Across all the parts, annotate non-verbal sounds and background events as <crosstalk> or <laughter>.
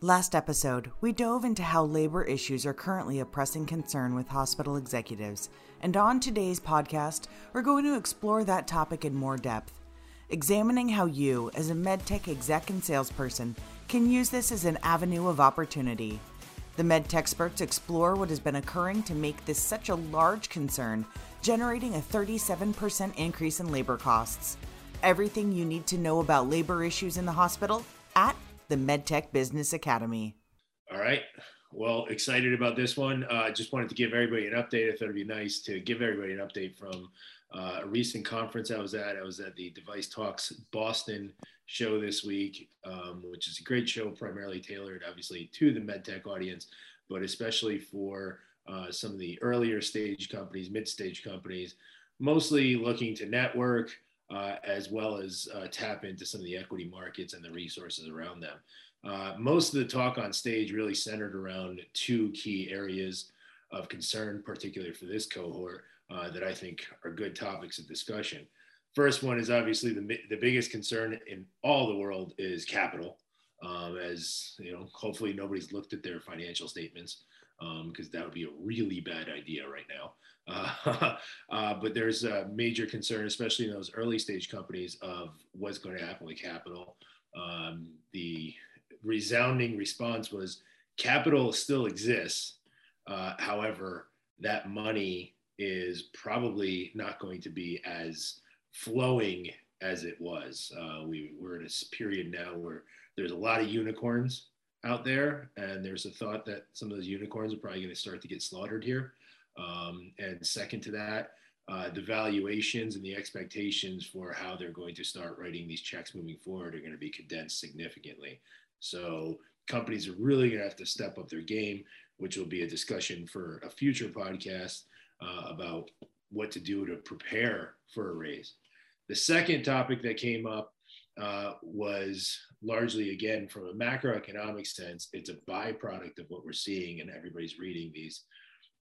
Last episode, we dove into how labor issues are currently a pressing concern with hospital executives, and on today's podcast, we're going to explore that topic in more depth, examining how you, as a medtech exec and salesperson, can use this as an avenue of opportunity. The medtech experts explore what has been occurring to make this such a large concern, generating a 37% increase in labor costs. Everything you need to know about labor issues in the hospital at the MedTech Business Academy. All right. Well, excited about this one. I uh, just wanted to give everybody an update. I thought it'd be nice to give everybody an update from uh, a recent conference I was at. I was at the Device Talks Boston show this week, um, which is a great show, primarily tailored, obviously, to the medtech audience, but especially for uh, some of the earlier stage companies, mid stage companies, mostly looking to network, uh, as well as uh, tap into some of the equity markets and the resources around them. Uh, most of the talk on stage really centered around two key areas of concern, particularly for this cohort, uh, that I think are good topics of discussion. First one is obviously the, the biggest concern in all the world is capital. Um, as you know, hopefully nobody's looked at their financial statements because um, that would be a really bad idea right now. Uh, <laughs> uh, but there's a major concern, especially in those early stage companies, of what's going to happen with capital. Um, the resounding response was capital still exists. Uh, however, that money is probably not going to be as flowing as it was. Uh, we, we're in a period now where there's a lot of unicorns out there, and there's a thought that some of those unicorns are probably going to start to get slaughtered here. Um, and second to that, uh, the valuations and the expectations for how they're going to start writing these checks moving forward are going to be condensed significantly. So companies are really going to have to step up their game, which will be a discussion for a future podcast uh, about what to do to prepare for a raise. The second topic that came up uh, was largely, again, from a macroeconomic sense, it's a byproduct of what we're seeing, and everybody's reading these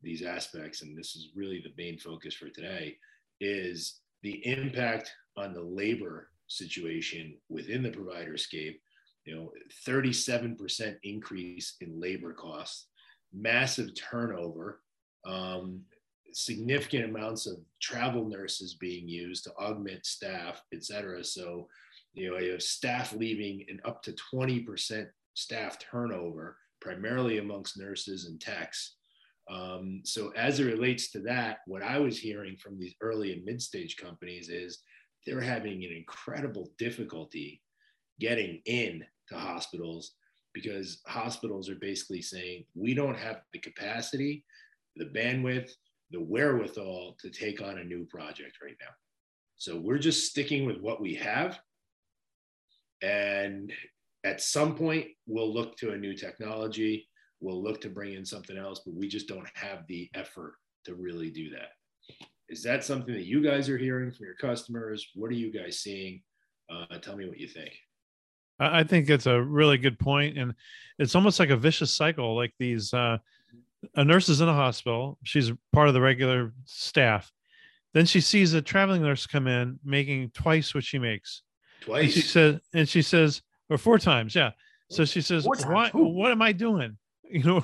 these aspects, and this is really the main focus for today, is the impact on the labor situation within the provider scape. You know, 37% increase in labor costs, massive turnover, um, significant amounts of travel nurses being used to augment staff, et cetera. So, you know, you have staff leaving and up to 20% staff turnover, primarily amongst nurses and techs. Um, so as it relates to that, what I was hearing from these early and mid-stage companies is they're having an incredible difficulty getting in to hospitals because hospitals are basically saying we don't have the capacity, the bandwidth, the wherewithal to take on a new project right now. So we're just sticking with what we have. And at some point, we'll look to a new technology we'll look to bring in something else, but we just don't have the effort to really do that. Is that something that you guys are hearing from your customers? What are you guys seeing? Uh, tell me what you think. I think it's a really good point, and it's almost like a vicious cycle. Like these, uh, a nurse is in a hospital; she's part of the regular staff. Then she sees a traveling nurse come in making twice what she makes. Twice. And she says, and she says, or four times, yeah. So she says, "What? What am I doing?" <laughs> you know,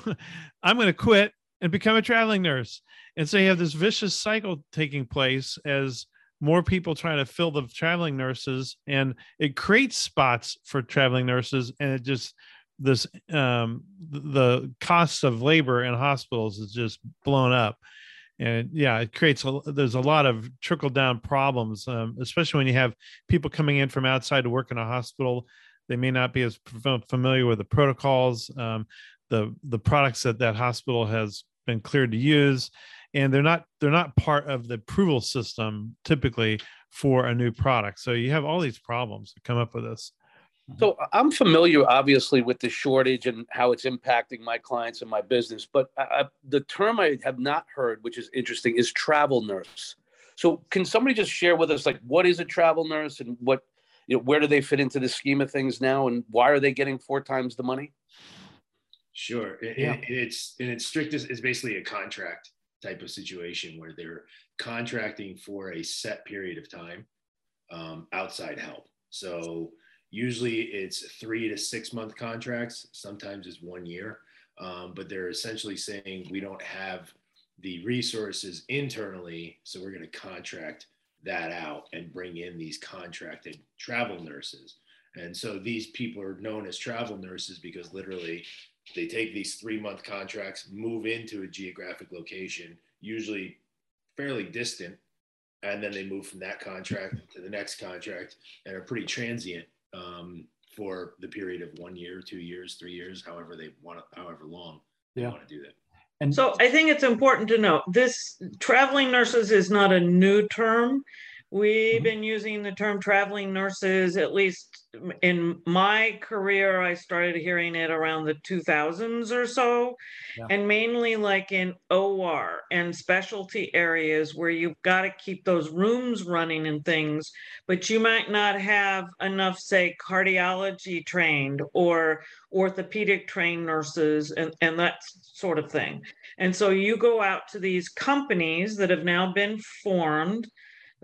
I'm going to quit and become a traveling nurse. And so you have this vicious cycle taking place as more people try to fill the traveling nurses and it creates spots for traveling nurses and it just this um the costs of labor in hospitals is just blown up and yeah it creates a there's a lot of trickle down problems um, especially when you have people coming in from outside to work in a hospital. They may not be as familiar with the protocols um, the the products that that hospital has been cleared to use and they're not they're not part of the approval system typically for a new product. So you have all these problems that come up with this so i'm familiar obviously with the shortage and how it's impacting my clients and my business but I, the term i have not heard which is interesting is travel nurse so can somebody just share with us like what is a travel nurse and what you know where do they fit into the scheme of things now and why are they getting four times the money Sure. yeah. it's in its strictest is basically a contract type of situation where they're contracting for a set period of time um, outside help. So Usually it's three to six month contracts. Sometimes it's one year. Um, but they're essentially saying we don't have the resources internally, so we're going to contract that out and bring in these contracted travel nurses. And so these people are known as travel nurses because literally they take these three month contracts, move into a geographic location, usually fairly distant, and then they move from that contract to the next contract and are pretty transient um, for the period of one year, two years, three years, however they want, however long they yeah. want to do that. And so I think it's important to note this traveling nurses is not a new term. We've mm-hmm. been using the term traveling nurses, at least in my career. I started hearing it around the 2000s or so, yeah. and mainly like in OR and specialty areas where you've got to keep those rooms running and things, but you might not have enough, say, cardiology trained or orthopedic trained nurses and, and that sort of thing. And so you go out to these companies that have now been formed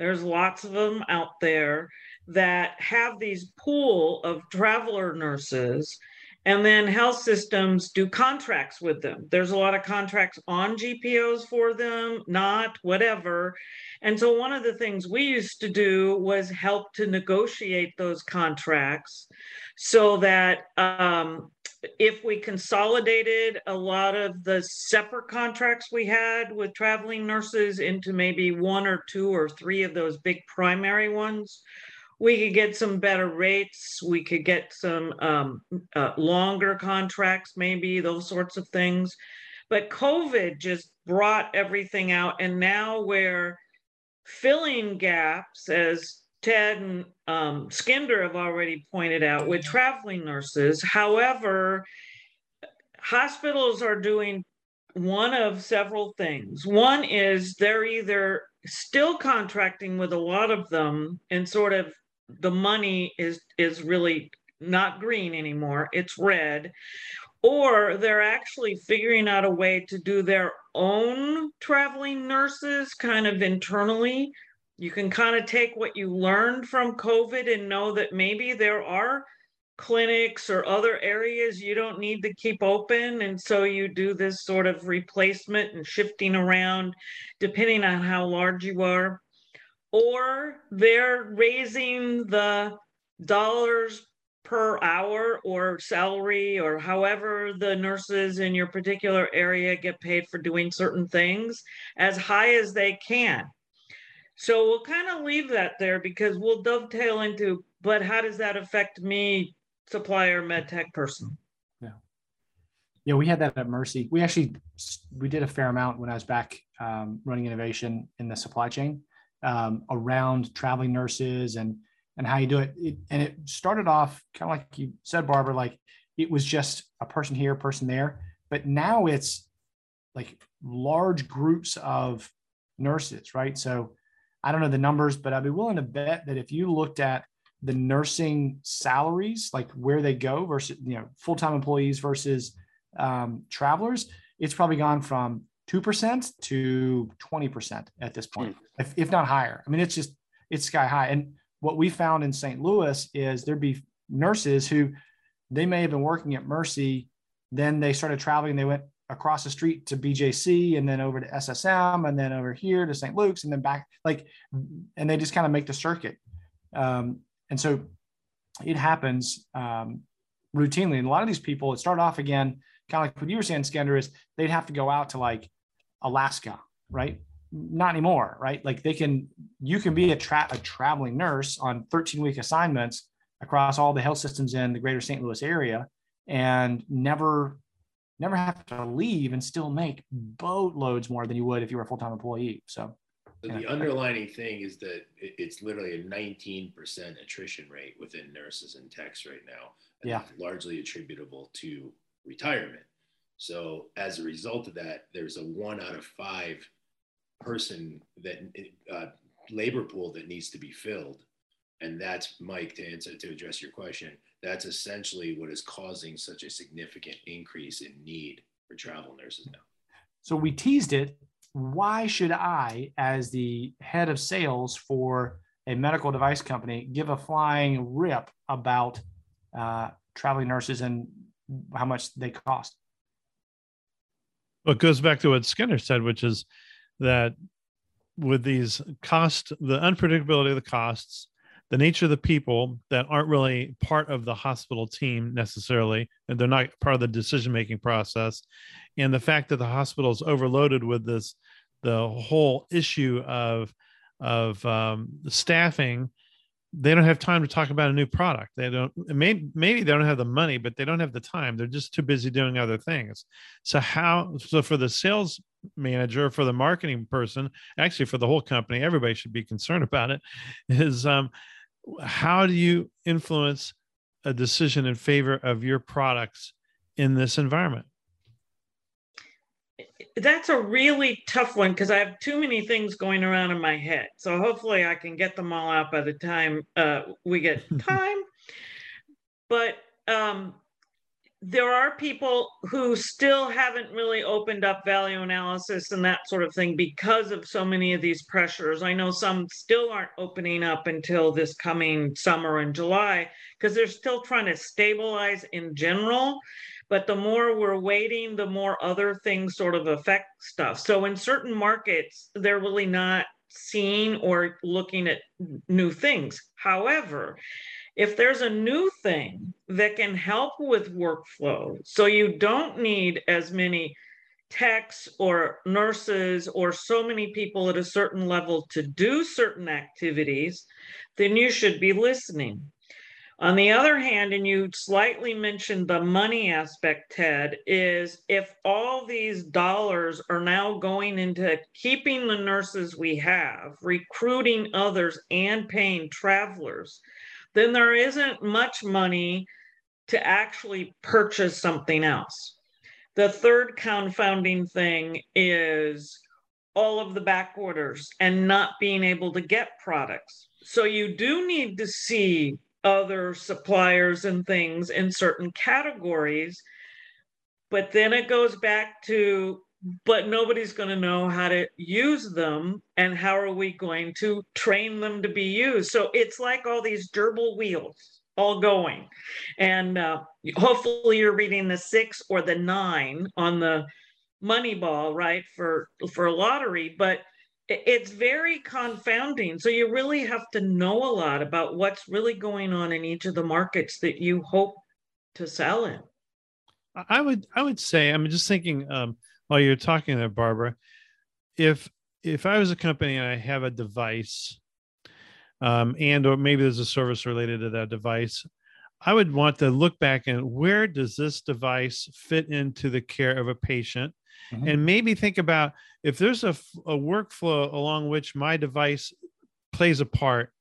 there's lots of them out there that have these pool of traveler nurses and then health systems do contracts with them. There's a lot of contracts on GPOs for them, not whatever. And so one of the things we used to do was help to negotiate those contracts so that um, if we consolidated a lot of the separate contracts we had with traveling nurses into maybe one or two or three of those big primary ones, we could get some better rates. We could get some um, uh, longer contracts, maybe those sorts of things. But COVID just brought everything out. And now we're filling gaps, as Ted and um, Skinder have already pointed out with traveling nurses. However, hospitals are doing one of several things. One is they're either still contracting with a lot of them and sort of the money is is really not green anymore, it's red. Or they're actually figuring out a way to do their own traveling nurses kind of internally you can kind of take what you learned from COVID and know that maybe there are clinics or other areas you don't need to keep open. And so you do this sort of replacement and shifting around depending on how large you are. Or they're raising the dollars per hour or salary or however the nurses in your particular area get paid for doing certain things as high as they can. So we'll kind of leave that there because we'll dovetail into, but how does that affect me, supplier, med tech person? Yeah. Yeah, we had that at Mercy. We actually we did a fair amount when I was back um, running innovation in the supply chain um, around traveling nurses and and how you do it. it. And it started off kind of like you said, Barbara, like it was just a person here, person there. But now it's like large groups of nurses, right? So I don't know the numbers, but I'd be willing to bet that if you looked at the nursing salaries, like where they go versus you know full time employees versus um, travelers, it's probably gone from two percent to twenty percent at this point, mm. if, if not higher. I mean, it's just it's sky high. And what we found in St. Louis is there'd be nurses who they may have been working at Mercy, then they started traveling. They went across the street to BJC and then over to SSM and then over here to St. Luke's and then back like and they just kind of make the circuit. Um, and so it happens um, routinely. And a lot of these people, it start off again, kind of like what you were saying, Skinder, is they'd have to go out to like Alaska, right? Not anymore, right? Like they can, you can be a, tra- a traveling nurse on 13 week assignments across all the health systems in the greater St. Louis area and never never have to leave and still make boatloads more than you would if you were a full-time employee. So, so the underlining thing is that it's literally a 19% attrition rate within nurses and techs right now. yeah. largely attributable to retirement. So as a result of that, there's a one out of five person that uh, labor pool that needs to be filled. And that's Mike to answer to address your question that's essentially what is causing such a significant increase in need for travel nurses now. So we teased it. Why should I, as the head of sales for a medical device company give a flying rip about uh, traveling nurses and how much they cost. Well, it goes back to what Skinner said, which is that with these cost, the unpredictability of the costs, the nature of the people that aren't really part of the hospital team necessarily, and they're not part of the decision making process, and the fact that the hospital is overloaded with this, the whole issue of of um, staffing they don't have time to talk about a new product. They don't maybe maybe they don't have the money, but they don't have the time. They're just too busy doing other things. So how so for the sales manager, for the marketing person, actually for the whole company, everybody should be concerned about it, <laughs> is um, how do you influence a decision in favor of your products in this environment? that's a really tough one because I have too many things going around in my head. So hopefully I can get them all out by the time uh, we get <laughs> time. but um, there are people who still haven't really opened up value analysis and that sort of thing because of so many of these pressures. I know some still aren't opening up until this coming summer in July because they're still trying to stabilize in general but the more we're waiting, the more other things sort of affect stuff. So in certain markets, they're really not seeing or looking at new things. However, if there's a new thing that can help with workflow, so you don't need as many techs or nurses or so many people at a certain level to do certain activities, then you should be listening. On the other hand, and you slightly mentioned the money aspect, Ted, is if all these dollars are now going into keeping the nurses we have, recruiting others, and paying travelers, then there isn't much money to actually purchase something else. The third confounding thing is all of the back orders and not being able to get products. So you do need to see other suppliers and things in certain categories. But then it goes back to, but nobody's going to know how to use them. And how are we going to train them to be used? So it's like all these gerbil wheels all going. And uh, hopefully you're reading the six or the nine on the money ball, right? For, for a lottery. But it's very confounding. So you really have to know a lot about what's really going on in each of the markets that you hope to sell in. I would I would say I'm just thinking um, while you're talking there, Barbara, if if I was a company and I have a device, um, and or maybe there's a service related to that device, I would want to look back and where does this device fit into the care of a patient, mm-hmm. and maybe think about if there's a, a workflow along which my device plays a part,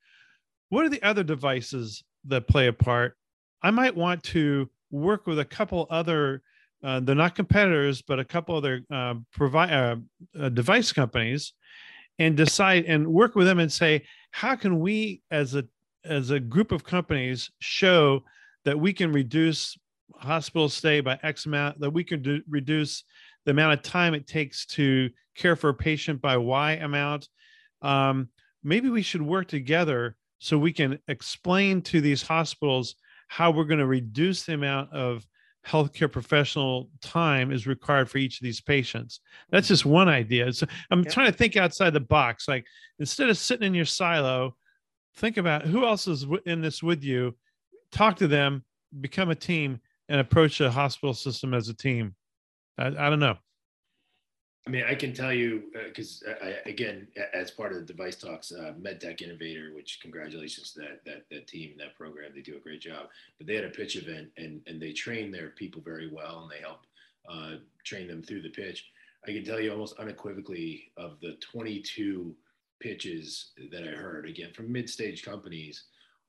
what are the other devices that play a part? I might want to work with a couple other, uh, they're not competitors, but a couple other uh, provide uh, uh, device companies, and decide and work with them and say, how can we as a as a group of companies show that we can reduce hospital stay by X amount, that we can do, reduce the amount of time it takes to care for a patient by Y amount. Um, maybe we should work together so we can explain to these hospitals how we're going to reduce the amount of healthcare professional time is required for each of these patients. That's just mm-hmm. one idea. So I'm yeah. trying to think outside the box. Like instead of sitting in your silo, think about who else is in this with you, talk to them, become a team, and approach the hospital system as a team. I, I don't know. I mean, I can tell you because uh, again, as part of the Device Talks uh, MedTech Innovator, which congratulations to that, that that team, and that program, they do a great job. But they had a pitch event, and and they train their people very well, and they help uh, train them through the pitch. I can tell you almost unequivocally of the 22 pitches that I heard, again from mid-stage companies,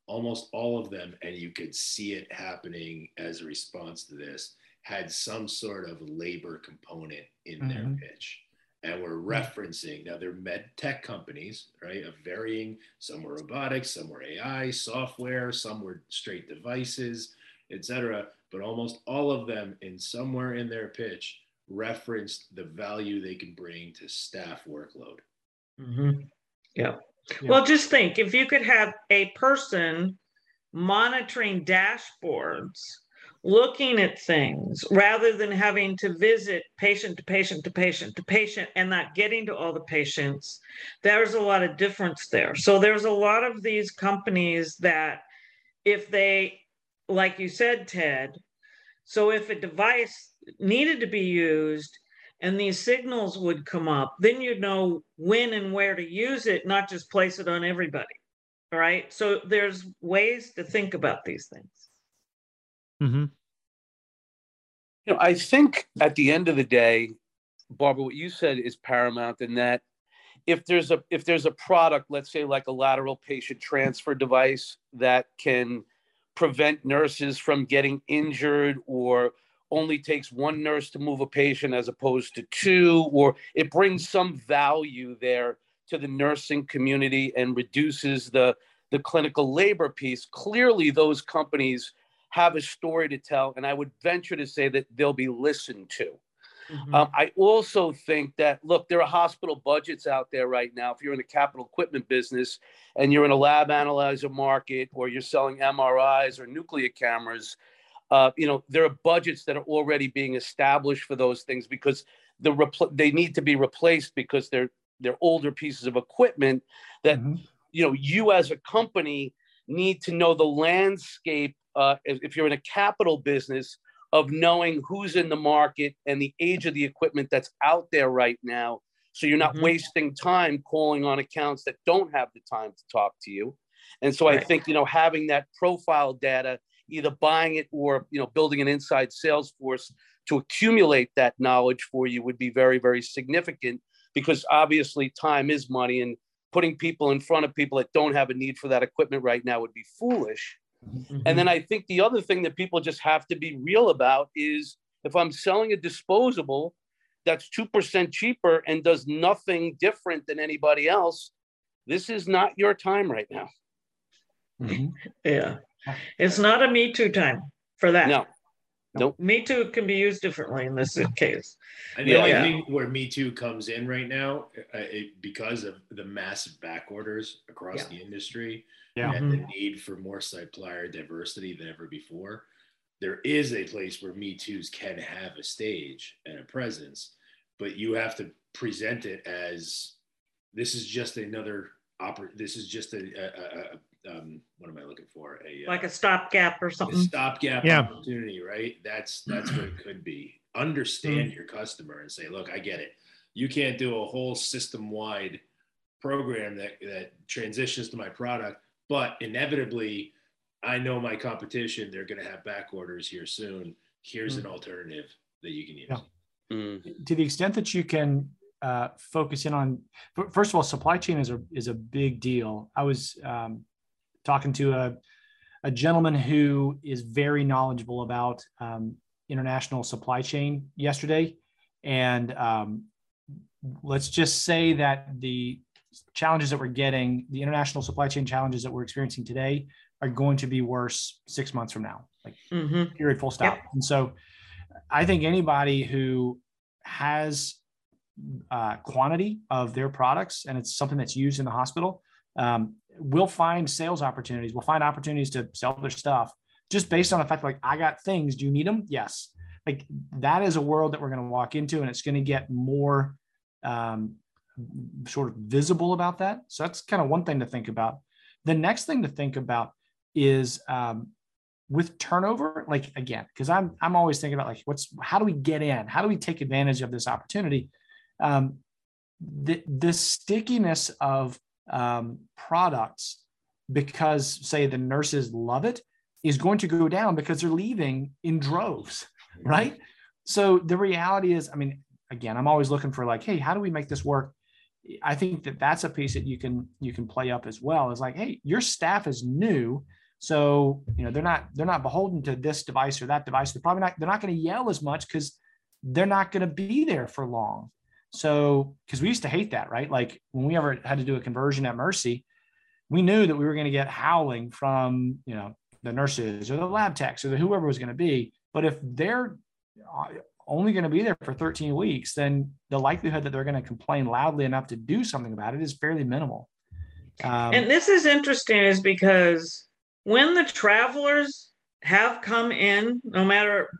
almost all of them, and you could see it happening as a response to this had some sort of labor component in mm-hmm. their pitch and we're referencing now they're med tech companies right of varying some were robotics some were ai software some were straight devices etc but almost all of them in somewhere in their pitch referenced the value they can bring to staff workload mm-hmm. yeah Yeah. Well, just think if you could have a person monitoring dashboards looking at things rather than having to visit patient to patient to patient to patient and not getting to all the patients there's a lot of difference there. So there's a lot of these companies that if they like you said ted so if a device needed to be used and these signals would come up then you'd know when and where to use it not just place it on everybody all right? So there's ways to think about these things Mm-hmm. You know, I think at the end of the day, Barbara, what you said is paramount in that if there's a if there's a product, let's say like a lateral patient transfer device that can prevent nurses from getting injured or only takes one nurse to move a patient as opposed to two, or it brings some value there to the nursing community and reduces the the clinical labor piece. Clearly, those companies have a story to tell, and I would venture to say that they'll be listened to. Mm-hmm. Um, I also think that, look, there are hospital budgets out there right now. If you're in the capital equipment business and you're in a lab analyzer market or you're selling MRIs or nuclear cameras, uh, you know, there are budgets that are already being established for those things because the repl- they need to be replaced because they're they're older pieces of equipment that mm-hmm. you know you as a company need to know the landscape uh, if you're in a capital business of knowing who's in the market and the age of the equipment that's out there right now. So you're not mm-hmm. wasting time calling on accounts that don't have the time to talk to you. And so right. I think, you know, having that profile data, either buying it or, you know, building an inside sales force to accumulate that knowledge for you would be very, very significant because obviously time is money and putting people in front of people that don't have a need for that equipment right now would be foolish. Mm-hmm. And then I think the other thing that people just have to be real about is if I'm selling a disposable that's 2% cheaper and does nothing different than anybody else, this is not your time right now. Mm-hmm. Yeah. It's not a Me Too time for that. No. Nope. Me Too can be used differently in this <laughs> case. And the yeah, only yeah. thing where Me Too comes in right now, uh, it, because of the massive back orders across yeah. the industry, yeah. and mm-hmm. the need for more supplier diversity than ever before, there is a place where Me Too's can have a stage and a presence, but you have to present it as this is just another oper- This is just a, a, a um, what am I looking for? A like uh, a stopgap or something. stopgap yeah. opportunity, right? That's that's what it could be. Understand mm-hmm. your customer and say, look, I get it. You can't do a whole system wide program that that transitions to my product, but inevitably, I know my competition, they're going to have back orders here soon. Here's mm. an alternative that you can use. Yeah. Mm. To the extent that you can uh, focus in on, first of all, supply chain is a is a big deal. I was um, talking to a a gentleman who is very knowledgeable about um, international supply chain yesterday, and um, let's just say that the challenges that we're getting, the international supply chain challenges that we're experiencing today, are going to be worse six months from now. Like mm-hmm. period, full stop. Yep. And so, I think anybody who has uh, quantity of their products and it's something that's used in the hospital, um, will find sales opportunities. We'll find opportunities to sell their stuff just based on the fact like I got things. Do you need them? Yes. Like that is a world that we're going to walk into, and it's going to get more um, sort of visible about that. So that's kind of one thing to think about. The next thing to think about is um, with turnover. Like again, because I'm I'm always thinking about like what's how do we get in? How do we take advantage of this opportunity? Um, the the stickiness of um, products because say the nurses love it is going to go down because they're leaving in droves, right? So the reality is, I mean, again, I'm always looking for like, hey, how do we make this work? I think that that's a piece that you can you can play up as well. Is like, hey, your staff is new, so you know they're not they're not beholden to this device or that device. They're probably not they're not going to yell as much because they're not going to be there for long. So because we used to hate that, right? Like when we ever had to do a conversion at Mercy, we knew that we were going to get howling from you know the nurses or the lab techs or the whoever was going to be. But if they're uh, only going to be there for 13 weeks, then the likelihood that they're going to complain loudly enough to do something about it is fairly minimal. Um, and this is interesting, is because when the travelers have come in, no matter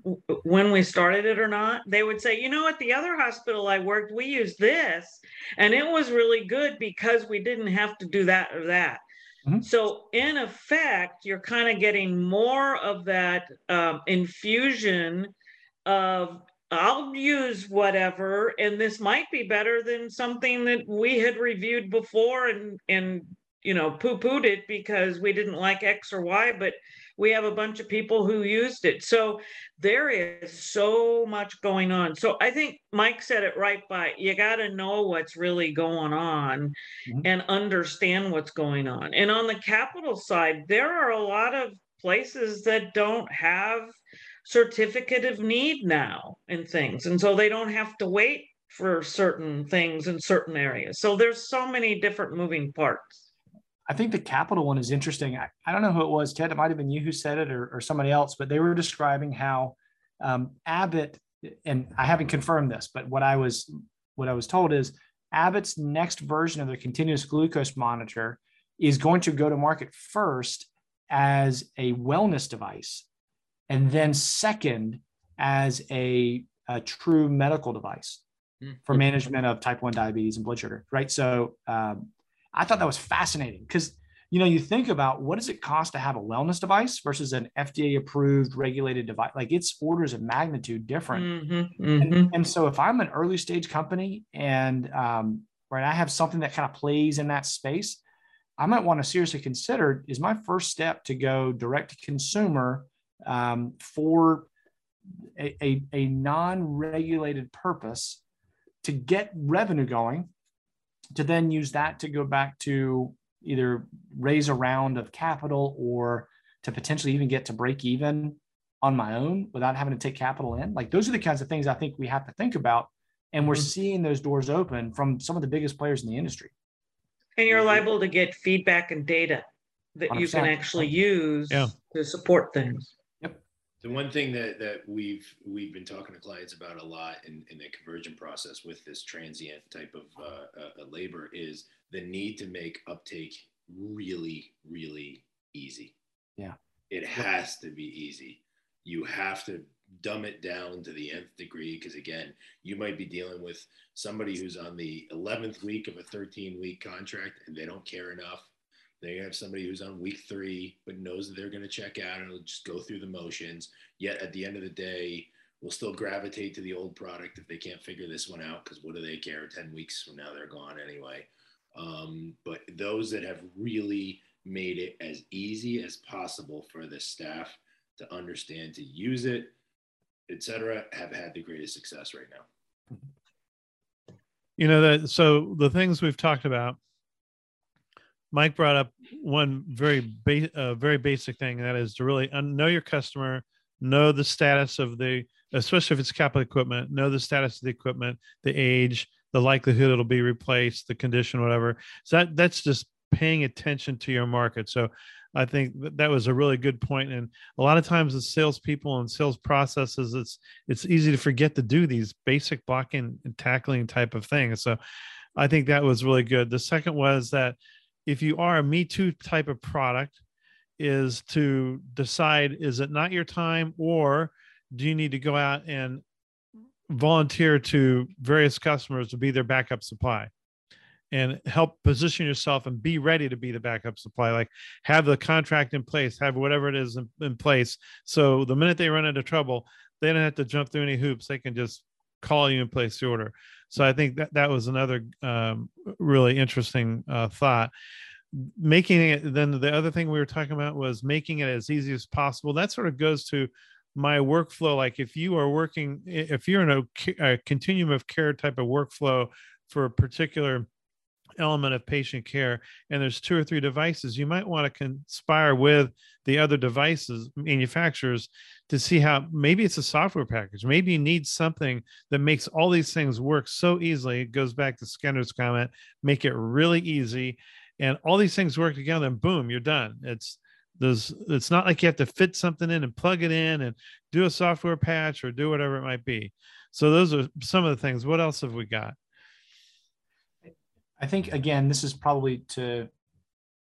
when we started it or not, they would say, you know, at the other hospital I worked, we used this, and it was really good because we didn't have to do that or that. Mm-hmm. So, in effect, you're kind of getting more of that um, infusion of I'll use whatever, and this might be better than something that we had reviewed before and and you know poo-pooed it because we didn't like X or Y, but we have a bunch of people who used it. So there is so much going on. So I think Mike said it right by you got to know what's really going on mm-hmm. and understand what's going on. And on the capital side, there are a lot of places that don't have certificate of need now and things. And so they don't have to wait for certain things in certain areas. So there's so many different moving parts. I think the capital one is interesting. I, I don't know who it was, Ted. It might have been you who said it or, or somebody else, but they were describing how um, Abbott, and I haven't confirmed this, but what I was what I was told is Abbott's next version of the continuous glucose monitor is going to go to market first as a wellness device and then second as a, a true medical device mm-hmm. for management of type 1 diabetes and blood sugar right so um, i thought that was fascinating because you know you think about what does it cost to have a wellness device versus an fda approved regulated device like it's orders of magnitude different mm-hmm, mm-hmm. And, and, so if i'm an early stage company and um, right i have something that kind of plays in that space i might want to seriously consider is my first step to go direct to consumer um, for a, a, a non-regulated purpose to get revenue going to then use that to go back to either raise a round of capital or to potentially even get to break even on my own without having to take capital in like those are the kinds of things i think we have to think about and we're mm-hmm. seeing those doors open from some of the biggest players in the industry and you're liable to get feedback and data that 100%. you can actually use yeah. to support things the one thing that that we've we've been talking to clients about a lot in, in the conversion process with this transient type of uh, uh, labor is the need to make uptake really really easy. Yeah. It has to be easy. You have to dumb it down to the nth degree because again you might be dealing with somebody who's on the 11th week of a 13 week contract and they don't care enough they have somebody who's on week three, but knows that they're going to check out and will just go through the motions. Yet at the end of the day, will still gravitate to the old product if they can't figure this one out because what do they care? 10 weeks from now, they're gone anyway. Um, but those that have really made it as easy as possible for the staff to understand, to use it, etc., have had the greatest success right now. You know that so the things we've talked about Mike brought up one very ba- uh, very basic thing, and that is to really un- know your customer, know the status of the, especially if it's capital equipment, know the status of the equipment, the age, the likelihood it'll be replaced, the condition, whatever. So that that's just paying attention to your market. So I think that, that was a really good point. And a lot of times, as salespeople and sales processes, it's it's easy to forget to do these basic blocking and tackling type of things. So I think that was really good. The second was that if you are a me too type of product is to decide is it not your time or do you need to go out and volunteer to various customers to be their backup supply? And help position yourself and be ready to be the backup supply like have the contract in place have whatever it is in, in place. So the minute they run into trouble they don't have to jump through any hoops. They can just call you and place the order so I think that that was another um, really interesting uh, thought. Making it then the other thing we were talking about was making it as easy as possible. That sort of goes to my workflow. Like if you are working, if you're in a, a continuum of care type of workflow for a particular element of patient care and there's two or three devices you might want to conspire with the other devices manufacturers to see how maybe it's a software package. Maybe you need something that makes all these things work so easily. It goes back to skinner's comment make it really easy and all these things work together and boom you're done. It's there's it's not like you have to fit something in and plug it in and do a software patch or do whatever it might be. So those are some of the things. What else have we got? I think again, this is probably to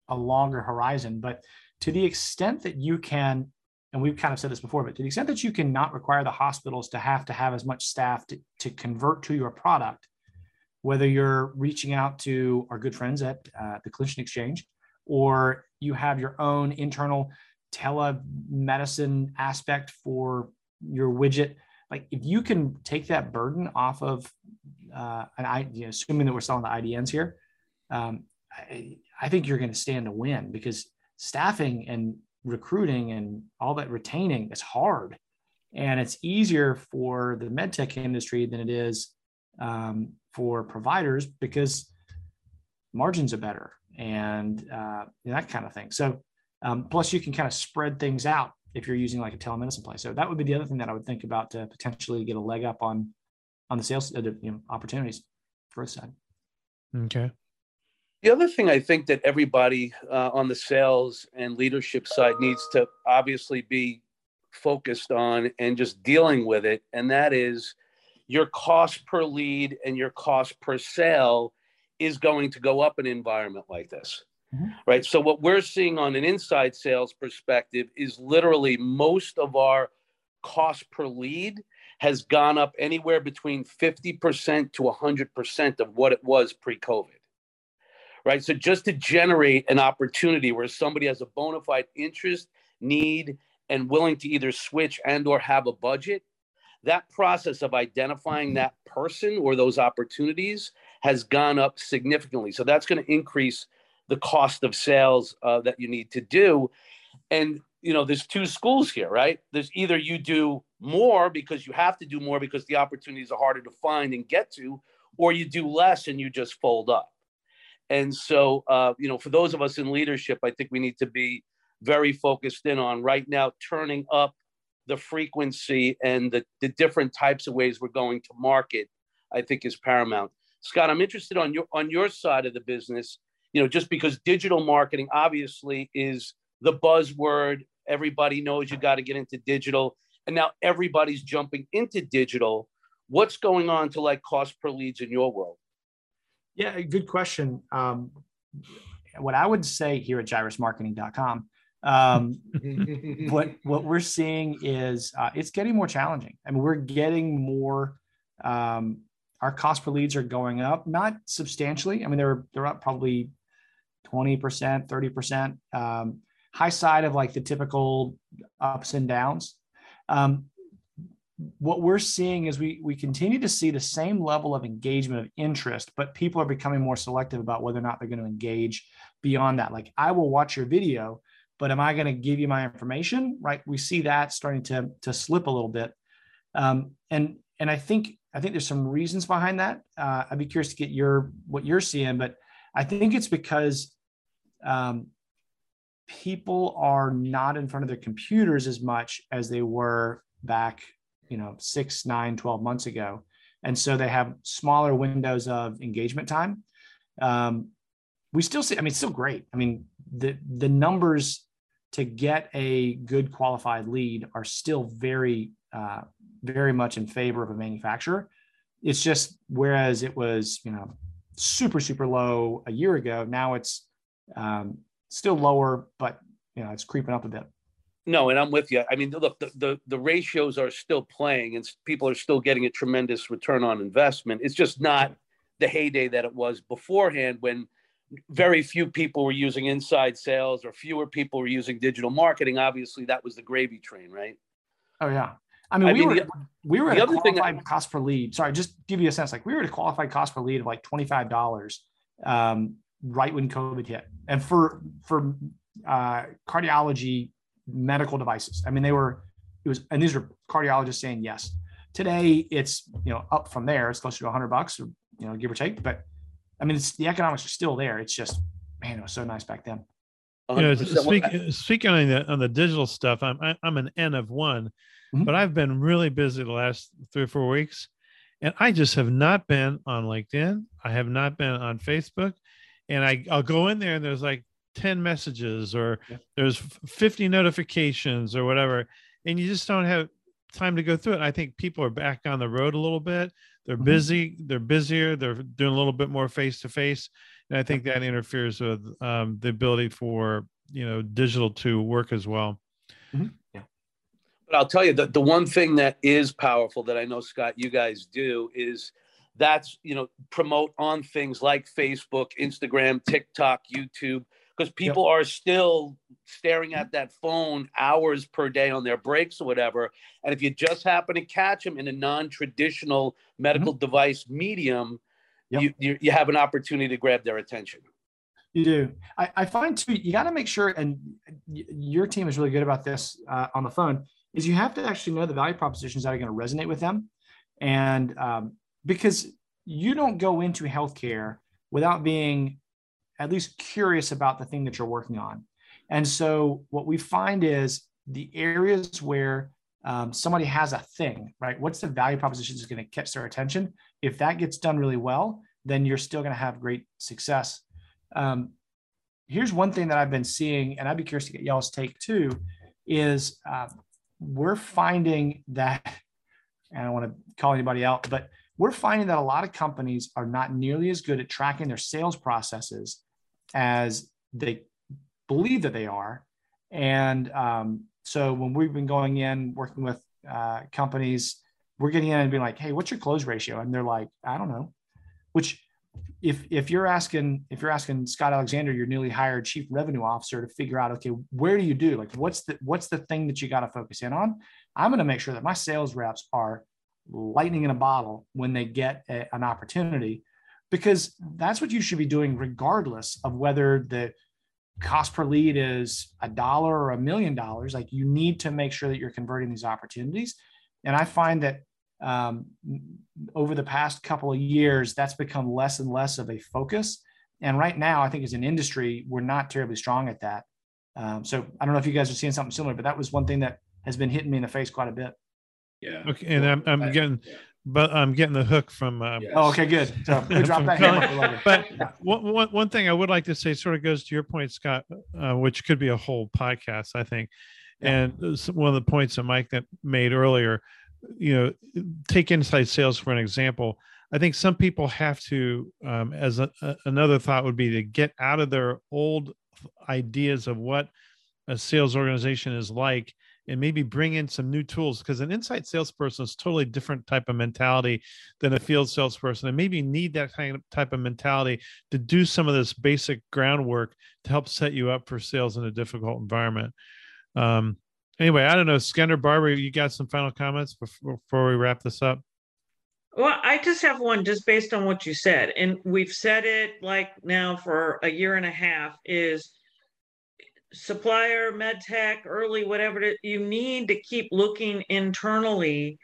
a longer horizon. But to the extent that you can, and we've kind of said this before, but to the extent that you cannot require the hospitals to have to have as much staff to, to convert to your product, whether you're reaching out to our good friends at uh, the Clinician Exchange or you have your own internal telemedicine aspect for your widget like if you can take that burden off of uh, an I, you know, assuming that we're selling the IDNs here, um, I, I think you're going to stand to win because staffing and recruiting and all that retaining is hard, and it's easier for the medtech industry than it is um, for providers because margins are better and uh, that kind of thing. So, um, plus you can kind of spread things out if you're using like a telemedicine play. So that would be the other thing that I would think about to potentially get a leg up on on the sales uh, you know, opportunities side. Okay. The other thing I think that everybody uh, on the sales and leadership side needs to obviously be focused on and just dealing with it, and that is your cost per lead and your cost per sale is going to go up in an environment like this. Mm-hmm. Right. So, what we're seeing on an inside sales perspective is literally most of our cost per lead has gone up anywhere between 50% to 100% of what it was pre COVID. Right. So, just to generate an opportunity where somebody has a bona fide interest, need, and willing to either switch and or have a budget that process of identifying that person or those opportunities has gone up significantly so that's going to increase the cost of sales uh, that you need to do. And you know, there's two schools here, right? There's either you do more because you have to do more because the opportunities are harder to find and get to, or you do less and you just fold up. And so, uh, you know, for those of us in leadership, I think we need to be very focused in on right now turning up the frequency and the, the different types of ways we're going to market. I think is paramount. Scott, I'm interested on your on your side of the business you know, just because digital marketing obviously is the buzzword, everybody knows you got to get into digital, and now everybody's jumping into digital. What's going on to like cost per leads in your world? Yeah, good question. Um, what I would say here at gyrusmarketing.com, um, <laughs> what what we're seeing is uh, it's getting more challenging. I mean, we're getting more um, our cost per leads are going up, not substantially. I mean, they're they're up probably 20%, 30%, um, high side of like the typical ups and downs. Um, what we're seeing is we we continue to see the same level of engagement of interest, but people are becoming more selective about whether or not they're going to engage beyond that. Like I will watch your video, but am I going to give you my information? Right? We see that starting to to slip a little bit, um, and and I think I think there's some reasons behind that. Uh, I'd be curious to get your what you're seeing, but I think it's because um, people are not in front of their computers as much as they were back, you know, six, nine, 12 months ago. And so they have smaller windows of engagement time. Um, we still see, I mean, it's still great. I mean, the, the numbers to get a good qualified lead are still very, uh, very much in favor of a manufacturer. It's just, whereas it was, you know, super, super low a year ago, now it's um, still lower, but you know it's creeping up a bit. No, and I'm with you. I mean, look, the, the, the ratios are still playing, and people are still getting a tremendous return on investment. It's just not the heyday that it was beforehand when very few people were using inside sales or fewer people were using digital marketing. Obviously, that was the gravy train, right? Oh yeah. I mean, I we, mean were, the, we were at a qualified I, cost per lead. Sorry, just give you a sense. Like we were at a qualified cost per lead of like twenty five dollars um, right when COVID hit, and for for uh, cardiology medical devices. I mean, they were it was, and these are cardiologists saying yes. Today, it's you know up from there. It's closer to 100 bucks, or you know, give or take. But I mean, it's the economics are still there. It's just man, it was so nice back then. You know, speak, speaking on the on the digital stuff, I'm I, am i am an N of one, mm-hmm. but I've been really busy the last three or four weeks, and I just have not been on LinkedIn. I have not been on Facebook and I, I'll go in there and there's like 10 messages or yeah. there's 50 notifications or whatever. And you just don't have, time to go through it. I think people are back on the road a little bit. They're mm-hmm. busy. They're busier. They're doing a little bit more face to face, and I think that interferes with um, the ability for you know digital to work as well. Mm-hmm. Yeah. But I'll tell you the the one thing that is powerful that I know Scott you guys do is that's you know promote on things like Facebook, Instagram, TikTok, YouTube because people yep. are still staring at that phone hours per day on their breaks or whatever. And if you just happen to catch them in a non-traditional medical mm-hmm. device medium, yep. you, you, you have an opportunity to grab their attention. You do. I, I find too. You got to make sure, and your team is really good about this uh, on the phone. Is you have to actually know the value propositions that are going to resonate with them, and um, because you don't go into healthcare without being at least curious about the thing that you're working on. And so what we find is the areas where um, somebody has a thing, right? What's the value proposition that's going to catch their attention? If that gets done really well, then you're still going to have great success. Um, here's one thing that I've been seeing, and I'd be curious to get y'all's take too, is uh, we're finding that, <laughs> and I don't want to call anybody out, but we're finding that a lot of companies are not nearly as good at tracking their sales processes as they believe that they are. And um, so when we've been going in working with uh, companies, we're getting in and being like, "Hey, what's your close ratio?" And they're like, "I don't know." Which, if if you're asking if you're asking Scott Alexander, your newly hired chief revenue officer, to figure out, okay, where do you do like what's the what's the thing that you got to focus in on? I'm going to make sure that my sales reps are lightning in a bottle when they get a, an opportunity because that's what you should be doing regardless of whether the cost per lead is a dollar or a million dollars. Like you need to make sure that you're converting these opportunities. And i find that um, over the past couple of years that's become less and less of a focus. And right now i think as an industry we're not terribly strong at that. Um, so i don't know if you guys are seeing something similar but that was one thing that has been hitting me in the face quite a bit. Yeah. Okay and i'm, I'm getting yeah but I'm getting the hook from. Um, yes. Oh, okay, good. <laughs> So drop that hammer. But one, one, one thing I would like to say sort of goes to your point, Scott, uh, which could be a whole podcast, I think. Yeah. And one of the points that Mike that made earlier, you know, take inside sales for an example. I think some people have to, um, as a, a, another thought would be to get out of their old ideas of what a sales organization is like and maybe bring in some new tools because an inside salesperson is totally different type of mentality than a field salesperson and maybe need that kind of type of mentality to do some of this basic groundwork to help set you up for sales in a difficult environment um, anyway i don't know skender barbara you got some final comments before, before we wrap this up well, I just have one just based on what you said. And we've said it like now for a year and a half is supplier, med tech, early, whatever, you need to keep looking internally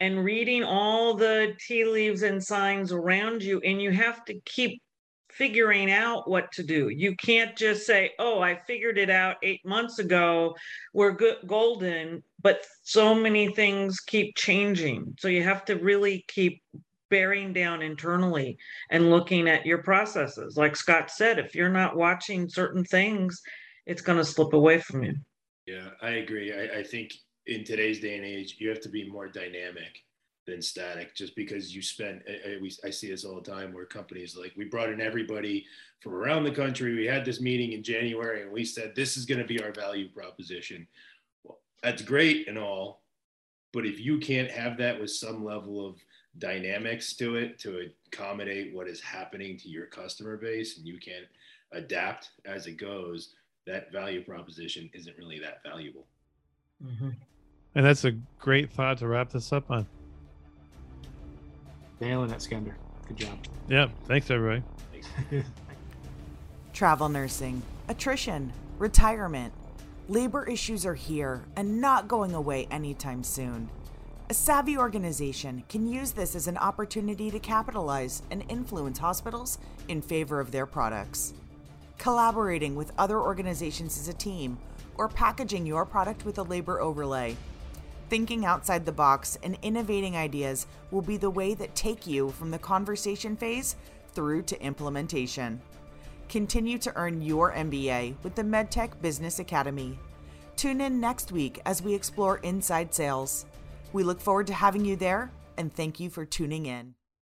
and reading all the tea leaves and signs around you. And you have to keep figuring out what to do. You can't just say, oh, I figured it out eight months ago. We're good, golden. But so many things keep changing. So you have to really keep bearing down internally and looking at your processes. Like Scott said, if you're not watching certain things, it's going to slip away from you. Yeah, I agree. I, I think in today's day and age, you have to be more dynamic than static just because you spend I, we, I see this all the time where companies like we brought in everybody from around the country we had this meeting in january and we said this is going to be our value proposition well that's great and all but if you can't have that with some level of dynamics to it to accommodate what is happening to your customer base and you can't adapt as it goes that value proposition isn't really that valuable. Mm-hmm. And that's a great thought to wrap this up on. Nailing it, Skender. Good job. Yeah. Thanks, everybody. <laughs> Travel nursing, attrition, retirement. Labor issues are here and not going away anytime soon. A savvy organization can use this as an opportunity to capitalize and influence hospitals in favor of their products collaborating with other organizations as a team, or packaging your product with a labor overlay. Thinking outside the box and innovating ideas will be the way that take you from the conversation phase through to implementation. Continue to earn your MBA with the MedTech Business Academy. Tune in next week as we explore inside sales. We look forward to having you there, and thank you for tuning in.